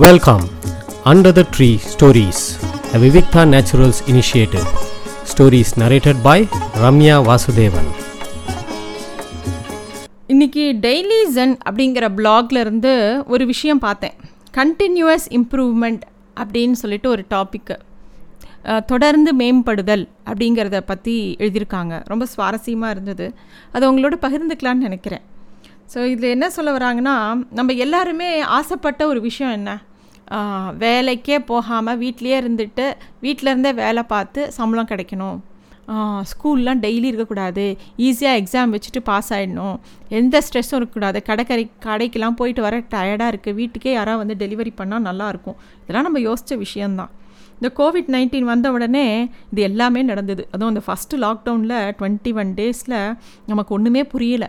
Welcome under the tree stories the Vivikta Naturals initiative stories narrated by Ramya Vasudevan இன்னைக்கு daily gen அப்படிங்கிற பிளாக்ல இருந்து ஒரு விஷயம் பார்த்தேன். கண்டினியூஸ் இம்ப்ரூவ்மெண்ட் அப்படின்னு சொல்லிட்டு ஒரு டாப்பிக்கு தொடர்ந்து மேம்படுதல் அப்படிங்கிறத பற்றி எழுதியிருக்காங்க. ரொம்ப சுவாரஸ்யமாக இருந்தது. அது உங்களோட பகிர்ந்துக்கலான்னு நினைக்கிறேன். ஸோ இதில் என்ன சொல்ல வராங்கன்னா நம்ம எல்லாருமே ஆசைப்பட்ட ஒரு விஷயம் என்ன? வேலைக்கே போகாமல் வீட்லேயே இருந்துட்டு வீட்டில் இருந்தே வேலை பார்த்து சம்பளம் கிடைக்கணும். ஸ்கூல்லாம் டெய்லி இருக்கக்கூடாது. ஈஸியாக எக்ஸாம் வச்சுட்டு பாஸ் ஆகிடணும் எந்த ஸ்ட்ரெஸ்ஸும் இருக்கக்கூடாது. கடைக்கறி கடைக்கெல்லாம் போயிட்டு வர டயர்டாக இருக்குது வீட்டுக்கே யாராவது வந்து டெலிவரி பண்ணால் நல்லாயிருக்கும் இதெல்லாம் நம்ம யோசித்த விஷயந்தான் இந்த கோவிட் நைன்டீன் வந்த உடனே இது எல்லாமே நடந்தது. அதுவும் அந்த ஃபஸ்ட்டு லாக்டவுனில் டுவெண்ட்டி ஒன் டேஸில் நமக்கு ஒன்றுமே புரியல.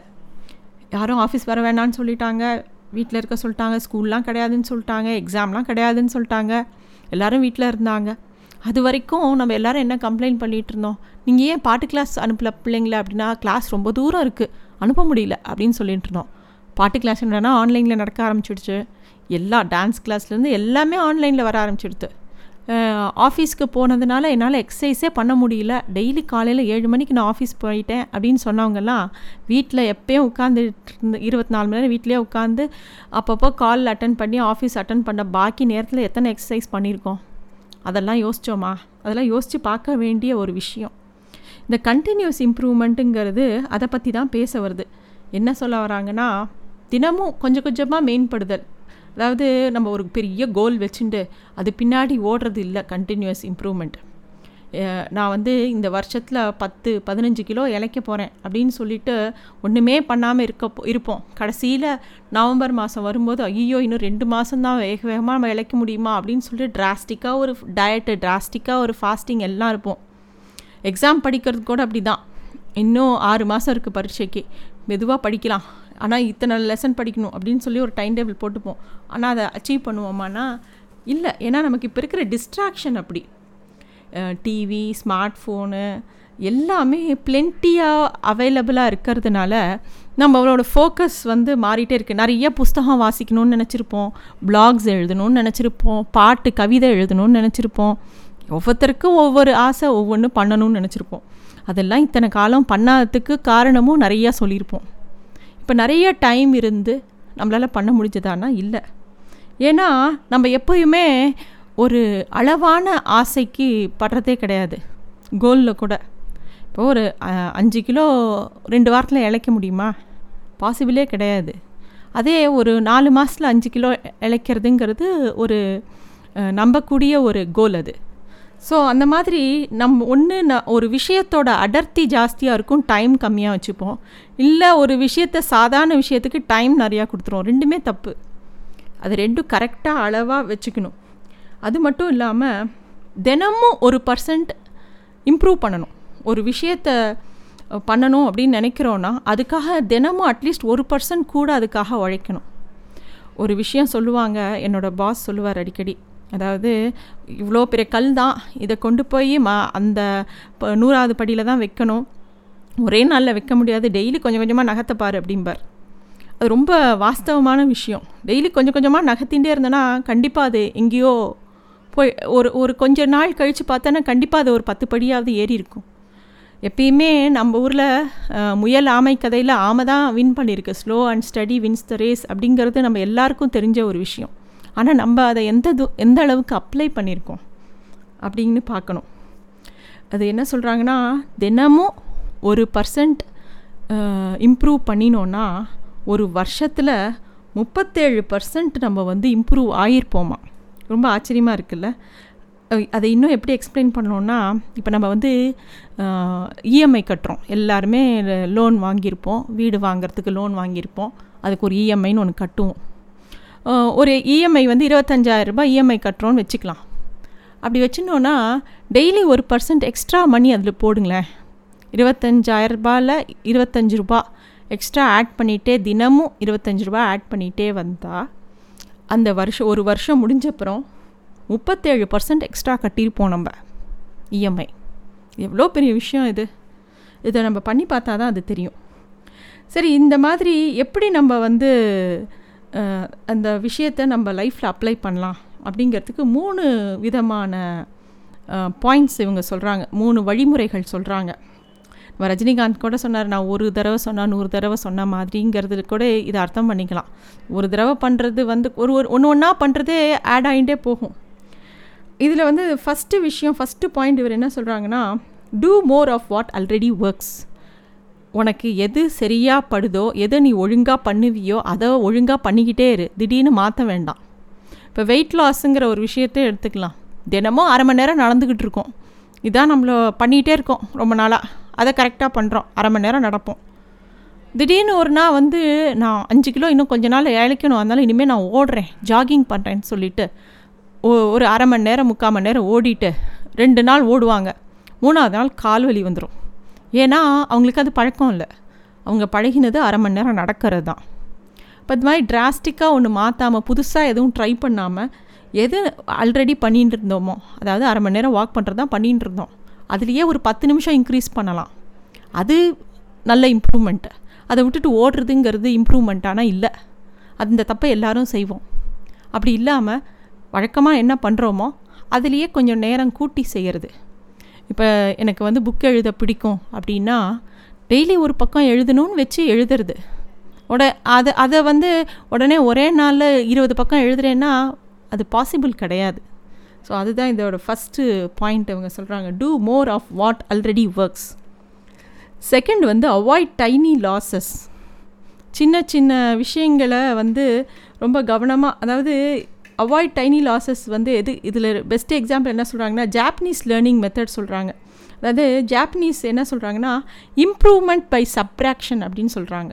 யாரும் ஆஃபீஸ் வர வேணான்னு சொல்லிட்டாங்க. வீட்டில் இருக்க சொல்லிட்டாங்க. ஸ்கூல்லாம் கிடையாதுன்னு சொல்லிட்டாங்க. எக்ஸாம்லாம் கிடையாதுன்னு சொல்லிட்டாங்க. எல்லோரும் வீட்டில் இருந்தாங்க. அது வரைக்கும் நம்ம எல்லாரும் என்ன கம்ப்ளைண்ட் பண்ணிகிட்டு இருந்தோம்? நீங்கள் ஏன் பாட்டு கிளாஸ் அனுப்பல பிள்ளைங்கள அப்படின்னா கிளாஸ் ரொம்ப தூரம் இருக்குது அனுப்ப முடியல அப்படின்னு சொல்லிட்டு இருந்தோம். பாட்டு கிளாஸ் என்னன்னா ஆன்லைனில் நடக்க ஆரம்பிச்சிடுச்சு. எல்லா டான்ஸ் கிளாஸ்லேருந்து எல்லாமே ஆன்லைனில் வர ஆரம்பிச்சிடுது ஆஃபீஸ்க்கு போனதுனால என்னால் எக்ஸசைஸே பண்ண முடியல. டெய்லி காலையில் ஏழு மணிக்கு நான் ஆஃபீஸ் போயிட்டேன் அப்படின்னு சொன்னவங்கெல்லாம் வீட்டில் எப்பயும் உட்காந்து இருபத்தி நாலு மணி நேரம் வீட்டிலே உட்காந்து அப்பப்போ கால் அட்டன் பண்ணி ஆஃபீஸ் அட்டன் பண்ண பாக்கி நேரத்தில் எத்தனை எக்ஸசைஸ் பண்ணியிருக்கோம்? அதெல்லாம் யோசித்தோமா அதெல்லாம் யோசித்து பார்க்க வேண்டிய ஒரு விஷயம். இந்த கண்டினியூஸ் இம்ப்ரூவ்மெண்ட்டுங்கிறது அதை பற்றி தான் பேச வருது. என்ன சொல்ல வராங்கன்னா தினமும் கொஞ்சம் கொஞ்சமாக மேம்படுதல். அதாவது நம்ம ஒரு பெரிய கோல் வச்சுட்டு அது பின்னாடி ஓடுறது இல்லை கண்டினியூஸ் இம்ப்ரூவ்மெண்ட் நான் வந்து இந்த வருஷத்தில் பத்து பதினஞ்சு கிலோ இலைக்க போகிறேன் அப்படின்னு சொல்லிட்டு ஒன்றுமே பண்ணாமல் இருக்க இருப்போம். கடைசியில் நவம்பர் மாதம் வரும்போது ஐயோ இன்னும் ரெண்டு மாதம் வேக வேகமாக நம்ம இளைக்க முடியுமா அப்படின்னு சொல்லிட்டு டிராஸ்டிக்காக ஒரு டயட்டு டிராஸ்டிக்காக ஒரு ஃபாஸ்டிங் எல்லாம் இருப்போம். எக்ஸாம் படிக்கிறது கூட அப்படி தான் இன்னும் ஆறு மாதம் இருக்குது பரீட்சைக்கு. மெதுவாக படிக்கலாம். ஆனால் இத்தனை லெசன் படிக்கணும் அப்படின்னு சொல்லி ஒரு டைம் டேபிள் போட்டுப்போம். ஆனால் அதை அச்சீவ் பண்ணுவோமானா? இல்லை. ஏன்னா நமக்கு இப்போ இருக்கிற டிஸ்ட்ராக்ஷன் அப்படி. டிவி ஸ்மார்ட் ஃபோனு எல்லாமே பிளென்ட்டியாக அவைலபிளாக இருக்கிறதுனால நம்மளோட ஃபோக்கஸ் வந்து மாறிட்டே இருக்குது நிறைய புஸ்தகம் வாசிக்கணும்னு நினச்சிருப்போம். பிளாக்ஸ் எழுதணும்னு நினச்சிருப்போம். பாட்டு கவிதை எழுதணும்னு நினச்சிருப்போம். ஒவ்வொருத்தருக்கும் ஒவ்வொரு ஆசை ஒவ்வொன்று பண்ணணும்னு நினச்சிருப்போம். அதெல்லாம் இத்தனை காலம் பண்ணாததுக்கு காரணமும் நிறையா சொல்லியிருப்போம். இப்போ நிறைய டைம் இருந்து நம்மளால் பண்ண முடிஞ்சதானா இல்லை. ஏன்னா நம்ம எப்போயுமே ஒரு அளவான ஆசைக்கு படுறதே கிடையாது. கோலில் கூட. இப்போ ஒரு அஞ்சு கிலோ ரெண்டு வாரத்தில் இளைக்க முடியுமா? பாசிபிளே கிடையாது. அதே ஒரு நாலு மாதத்தில் அஞ்சு கிலோ இளைக்கிறதுங்கிறது ஒரு நம்பக்கூடிய ஒரு கோல் அது. ஸோ அந்த மாதிரி நம்ம ஒன்று ந ஒரு விஷயத்தோட அடர்த்தி ஜாஸ்தியாக இருக்கும் டைம் கம்மியாக வச்சுப்போம். இல்லை ஒரு விஷயத்த சாதாரண விஷயத்துக்கு டைம் நிறையா கொடுத்துருவோம் ரெண்டுமே தப்பு. அது ரெண்டும் கரெக்டாக அளவாக வச்சுக்கணும். அது மட்டும் இல்லாமல் தினமும் ஒரு பர்சன்ட் இம்ப்ரூவ் பண்ணணும். ஒரு விஷயத்த பண்ணணும் அப்படின்னு நினைக்கிறோன்னா அதுக்காக தினமும் அட்லீஸ்ட் ஒரு பர்சன்ட் கூட அதுக்காக உழைக்கணும். ஒரு விஷயம் சொல்லுவாங்க என்னோடய பாஸ் சொல்லுவார் அடிக்கடி அதாவது இவ்வளோ பெரிய கல் தான். இதை கொண்டு போய் மா அந்த ப- நூறாவது படியில் தான் வைக்கணும். ஒரே நாளில் வைக்க முடியாது. டெய்லி கொஞ்சம் கொஞ்சமாக நகர்த்தப்பார் அப்படிம்பார். அது ரொம்ப வாஸ்தவமான விஷயம். டெய்லி கொஞ்சம் கொஞ்சமாக நகர்த்திகிட்டே இருந்தேன்னா கண்டிப்பாக அது எங்கேயோ போய் ஒரு ஒரு கொஞ்ச நாள் கழித்து பார்த்தோன்னா கண்டிப்பாக அது ஒரு பத்து படியாவது ஏறி இருக்கும். எப்பயுமே நம்ம ஊரில் முயல் ஆமை கதையில் ஆமை தான் வின் பண்ணியிருக்கு. Slow and steady wins the race அப்படிங்கிறது நம்ம எல்லாருக்கும் தெரிஞ்ச ஒரு விஷயம். ஆனால் நம்ம அதை எந்த து எந்த அளவுக்கு அப்ளை பண்ணியிருக்கோம் அப்படின்னு பார்க்கணும். அது என்ன சொல்கிறாங்கன்னா தினமும் ஒரு பர்சன்ட் இம்ப்ரூவ் பண்ணினோன்னா ஒரு வருஷத்தில் முப்பத்தேழு பர்சன்ட் நம்ம வந்து இம்ப்ரூவ் ஆகிருப்போமா ரொம்ப ஆச்சரியமாக இருக்குல்ல? அதை இன்னும் எப்படி எக்ஸ்பிளைன் பண்ணோன்னா இப்போ நம்ம வந்து இஎம்ஐ கட்டுறோம். எல்லாருமே லோன் வாங்கியிருப்போம். வீடு வாங்குறதுக்கு லோன் வாங்கியிருப்போம். அதுக்கு ஒரு இஎம்ஐன்னு ஒன்று கட்டுவோம். ஒரு இஎம்ஐ வந்து இருபத்தஞ்சாயிரம் ரூபாய் இஎம்ஐ கட்டுறோன்னு வச்சுக்கலாம். அப்படி வச்சுனோன்னா டெய்லி ஒரு பர்சன்ட் எக்ஸ்ட்ரா மணி அதில் போடுங்களேன். இருபத்தஞ்சாயிரம் ரூபாயில் இருபத்தஞ்சு ரூபா எக்ஸ்ட்ரா ஆட் பண்ணிகிட்டே தினமும் இருபத்தஞ்சு ரூபா ஆட் பண்ணிகிட்டே வந்தால் அந்த வருஷம் ஒரு வருஷம் முடிஞ்சப்புறம் முப்பத்தேழு பர்சன்ட் எக்ஸ்ட்ரா கட்டியிருப்போம் நம்ம இஎம்ஐ எவ்வளோ பெரிய விஷயம் இது. இதை நம்ம பண்ணி பார்த்தா தான் அது தெரியும். சரி இந்த மாதிரி எப்படி நம்ம வந்து அந்த விஷயத்தை நம்ம லைஃப்பில் அப்ளை பண்ணலாம் அப்படிங்கிறதுக்கு மூணு விதமான பாயிண்ட்ஸ் இவங்க சொல்கிறாங்க மூணு வழிமுறைகள் சொல்கிறாங்க நம்ம ரஜினிகாந்த் கூட சொன்னார் நான் ஒரு தடவை சொன்னால் நூறு தடவை சொன்ன மாதிரிங்கிறது கூட இதை அர்த்தம் பண்ணிக்கலாம். ஒரு தடவை பண்ணுறது வந்து ஒரு ஒரு ஒன்று ஒன்றா பண்ணுறதே ஆட் ஆகிட்டே போகும். இதில் வந்து ஃபஸ்ட்டு விஷயம் ஃபஸ்ட்டு பாயிண்ட் இவர் என்ன சொல்கிறாங்கன்னா do more of what already works உனக்கு எது சரியாக படுதோ எதை நீ ஒழுங்காக பண்ணுவியோ அதை ஒழுங்காக பண்ணிக்கிட்டே இரு. திடீர்னு மாற்ற வேண்டாம். இப்போ வெயிட் லாஸுங்கிற ஒரு விஷயத்தை எடுத்துக்கலாம். தினமும் அரை மணி நேரம் நடந்துக்கிட்டு இருக்கோம். இதான் நம்மள பண்ணிகிட்டே இருக்கோம் ரொம்ப நாளாக அதை கரெக்டாக பண்ணுறோம் அரை மணி நேரம் நடப்போம். திடீர்னு ஒரு நாள் வந்து நான் அஞ்சு கிலோ இன்னும் கொஞ்ச நாள் இழைக்கணும். அதனால இனிமேல் நான் ஓடுறேன். ஜாகிங் பண்ணுறேன்னு சொல்லிட்டு ஒ- ஒரு அரை மணி நேரம் முக்கால் மணி நேரம் ஓடிட்டு ரெண்டு நாள் ஓடுவாங்க. மூணாவது நாள் கால் வலி வந்துடும் ஏன்னா அவங்களுக்கு அது பழக்கம் இல்லை. அவங்க பழகினது அரை மணி நேரம் நடக்கிறது தான். இப்போ இது மாதிரி டிராஸ்டிக்காக ஒன்று மாற்றாமல் புதுசாக எதுவும் ட்ரை பண்ணாமல் எது ஆல்ரெடி பண்ணிகிட்டு இருந்தோமோ அதாவது அரை மணி நேரம் வாக் பண்ணுறது தான் பண்ணிகிட்டு இருந்தோம். அதுலேயே ஒரு பத்து நிமிஷம் இன்க்ரீஸ் பண்ணலாம். அது நல்ல இம்ப்ரூவ்மெண்ட்டு அதை விட்டுட்டு ஓடுறதுங்கிறது இம்ப்ரூவ்மெண்ட் ஆனால் இல்லை. அந்த தப்பை எல்லாரும் செய்வோம். அப்படி இல்லாமல் வழக்கமாக என்ன பண்ணுறோமோ அதுலேயே கொஞ்சம் நேரம் கூட்டி செய்கிறது இப்போ எனக்கு வந்து புக் எழுத பிடிக்கும் அப்படின்னா டெய்லி ஒரு பக்கம் எழுதணும்னு வச்சு எழுதுறது. உட அதை அதை வந்து உடனே ஒரே நாளில் இருபது பக்கம் எழுதுறேன்னா அது பாசிபிள் கிடையாது. ஸோ அதுதான் இதோட ஃபஸ்ட்டு பாயிண்ட் அவங்க சொல்கிறாங்க do more of what already works second வந்து அவாய்ட் டைனி லாசஸ் சின்ன சின்ன விஷயங்களை வந்து ரொம்ப கவனமாக அதாவது அவாய்ட் டைனி லாசஸ் வந்து எது இதில் பெஸ்ட் எக்ஸாம்பிள் என்ன சொல்கிறாங்கன்னா ஜாப்பனீஸ் லேர்னிங் மெத்தட் சொல்கிறாங்க அதாவது ஜாப்பனீஸ் என்ன சொல்கிறாங்கன்னா இம்ப்ரூவ்மெண்ட் பை சப்ராக்ஷன் அப்படின்னு சொல்கிறாங்க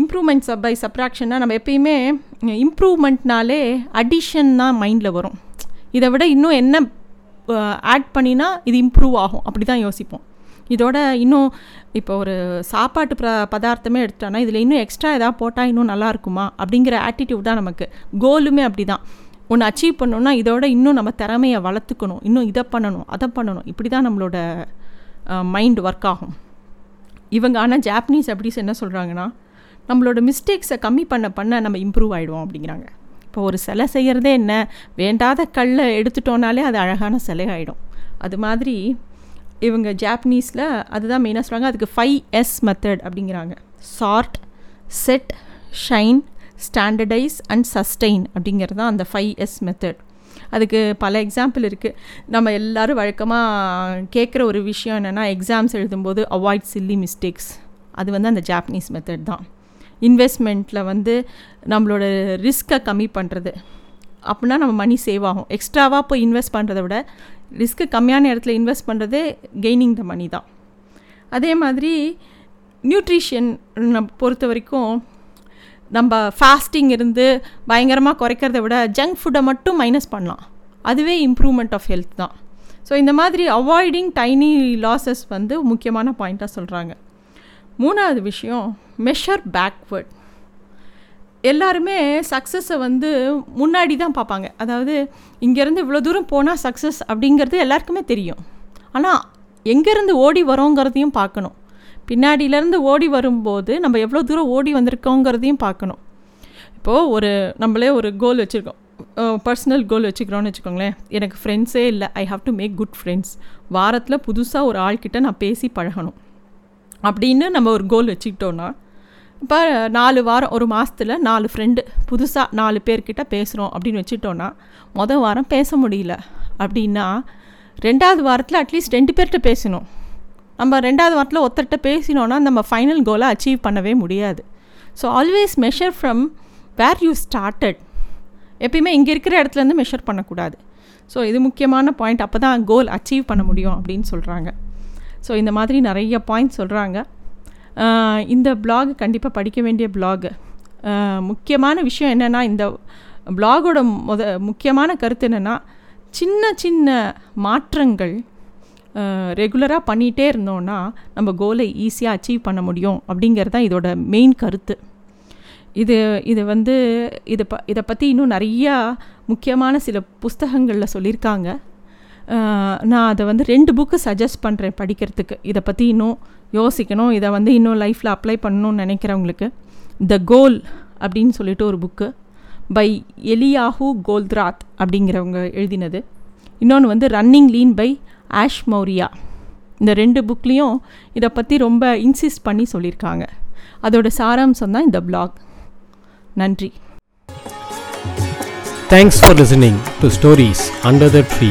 இம்ப்ரூவ்மெண்ட் சப் பை சப்ராக்ஷன்னா நம்ம எப்பயுமே இம்ப்ரூவ்மெண்ட்னாலே அடிஷன் தான் மைண்டில் வரும். இதை விட இன்னும் என்ன ஆட் பண்ணினா இது இம்ப்ரூவ் ஆகும். அப்படி தான் யோசிப்போம். இதோட இன்னும் இப்போ ஒரு சாப்பாட்டு ப பதார்த்தமே எடுத்துட்டோன்னா இதில் இன்னும் எக்ஸ்ட்ரா எதாவது போட்டால் இன்னும் நல்லா இருக்குமா? அப்படிங்கிற ஆட்டிடியூட் தான் நமக்கு. கோலுமே அப்படி தான் ஒன்று அச்சீவ் பண்ணோன்னா இதோட இன்னும் நம்ம திறமையை வளர்த்துக்கணும். இன்னும் இதை பண்ணணும் அதை பண்ணணும். இப்படி தான் நம்மளோட மைண்ட் ஒர்க் ஆகும். இவங்க ஆனால் ஜாப்பனீஸ் அப்படிஸ் என்ன சொல்கிறாங்கன்னா நம்மளோட மிஸ்டேக்ஸை கம்மி பண்ண பண்ண நம்ம இம்ப்ரூவ் ஆகிடுவோம் அப்படிங்கிறாங்க. இப்போ ஒரு சிலை செய்கிறதே என்ன? வேண்டாத கல்லை எடுத்துட்டோனாலே அது அழகான சிலை ஆகிடும் அது மாதிரி இவங்க ஜாப்பனீஸில் அதுதான் மெயினாக சொல்கிறாங்க அதுக்கு ஃபைவ் எஸ் மெத்தட் அப்படிங்கிறாங்க. Sort set shine standardise and sustain அப்படிங்கிறது தான் அந்த ஃபைவ் எஸ் மெத்தட் அதுக்கு பல எக்ஸாம்பிள் இருக்குது நம்ம எல்லோரும் வழக்கமாக கேட்குற ஒரு விஷயம் என்னென்னா எக்ஸாம்ஸ் எழுதும்போது அவாய்ட் சில்லி மிஸ்டேக்ஸ் அது வந்து அந்த ஜாப்பனீஸ் மெத்தட் தான். இன்வெஸ்ட்மெண்ட்டில் வந்து நம்மளோட ரிஸ்க்கை கம்மி பண்ணுறது அப்படின்னா நம்ம மணி சேவ் ஆகும். எக்ஸ்ட்ராவாக போய் இன்வெஸ்ட் பண்ணுறத விட ரிஸ்க்கு கம்மியான இடத்துல இன்வெஸ்ட் பண்ணுறதே கெய்னிங் த மணி தான். அதே மாதிரி நியூட்ரிஷன் பொறுத்த வரைக்கும் நம்ம ஃபாஸ்டிங் இருந்து பயங்கரமாக குறைக்கிறத விட ஜங்க் ஃபுட்டை மட்டும் மைனஸ் பண்ணலாம். அதுவே இம்ப்ரூவ்மெண்ட் ஆஃப் ஹெல்த் தான். ஸோ இந்த மாதிரி அவாய்டிங் டைனி லாசஸ் வந்து முக்கியமான பாயிண்ட்டாக சொல்கிறாங்க மூணாவது விஷயம் மெஷர் பேக்வர்ட் எல்லாருமே சக்ஸஸை வந்து முன்னாடி தான் பார்ப்பாங்க. அதாவது இங்கேருந்து இவ்வளோ தூரம் போனால் சக்ஸஸ் அப்படிங்கிறது எல்லாருக்குமே தெரியும். ஆனால் எங்கேருந்து ஓடி வரோங்கிறதையும் பார்க்கணும். பின்னாடியிலேருந்து ஓடி வரும்போது நம்ம எவ்வளோ தூரம் ஓடி வந்திருக்கோங்கிறதையும் பார்க்கணும். இப்போது ஒரு நம்மளே ஒரு கோல் வச்சுருக்கோம். பர்சனல் கோல் வச்சுக்கிறோன்னு வச்சுக்கோங்களேன். எனக்கு ஃப்ரெண்ட்ஸே இல்லை. I have to make good friends வாரத்தில் புதுசாக ஒரு ஆள்கிட்ட நான் பேசி பழகணும். அப்படின்னு நம்ம ஒரு கோல் வச்சுக்கிட்டோன்னா இப்போ நாலு வாரம் ஒரு மாதத்தில் நாலு ஃப்ரெண்டு புதுசாக நாலு பேர்கிட்ட பேசுகிறோம் அப்படின்னு வச்சுட்டோன்னா மொதல் வாரம் பேச முடியல. அப்படின்னா ரெண்டாவது வாரத்தில் அட்லீஸ்ட் ரெண்டு பேர்கிட்ட பேசணும். நம்ம ரெண்டாவது வாரத்தில் ஒருத்தர்கிட்ட பேசினோன்னா நம்ம ஃபைனல் கோலை அச்சீவ் பண்ணவே முடியாது. So always measure from where you started எப்பயுமே இங்கே இருக்கிற இடத்துலேருந்து மெஷர் பண்ணக்கூடாது. ஸோ இது முக்கியமான பாயிண்ட் அப்போ தான் கோல் அச்சீவ் பண்ண முடியும் அப்படின்னு சொல்கிறாங்க ஸோ இந்த மாதிரி நிறைய பாயிண்ட் சொல்கிறாங்க இந்த பிளாக் கண்டிப்பாக படிக்க வேண்டிய பிளாக் முக்கியமான விஷயம் என்னென்னா இந்த பிளாகோட முத முக்கியமான கருத்து என்னென்னா சின்ன சின்ன மாற்றங்கள் ரெகுலராக பண்ணிகிட்டே இருந்தோன்னா நம்ம கோலை ஈஸியாக அச்சீவ் பண்ண முடியும் அப்படிங்கிறது தான் இதோட மெயின் கருத்து. இது இது வந்து இதை ப இதை பற்றி இன்னும் நிறையா முக்கியமான சில புஸ்தகங்களில் சொல்லியிருக்காங்க. நான் அதை வந்து ரெண்டு புக்கு சஜஸ்ட் பண்ணுறேன் படிக்கிறதுக்கு. இதை பற்றி இன்னும் யோசிக்கணும். இதை வந்து இன்னும் லைஃப்பில் அப்ளை பண்ணணும்னு நினைக்கிறவங்களுக்கு. த கோல் அப்படின்னு சொல்லிட்டு ஒரு புக்கு பை எலியாஹூ கோல்த்ராத் அப்படிங்கிறவங்க எழுதினது. இன்னொன்று வந்து running lean by Ash Maurya இந்த ரெண்டு புக்லேயும் இதை பற்றி ரொம்ப இன்சிஸ்ட் பண்ணி சொல்லியிருக்காங்க. அதோட சாராம்சம் தான் இந்த பிளாக் நன்றி. Thanks for listening to stories under the tree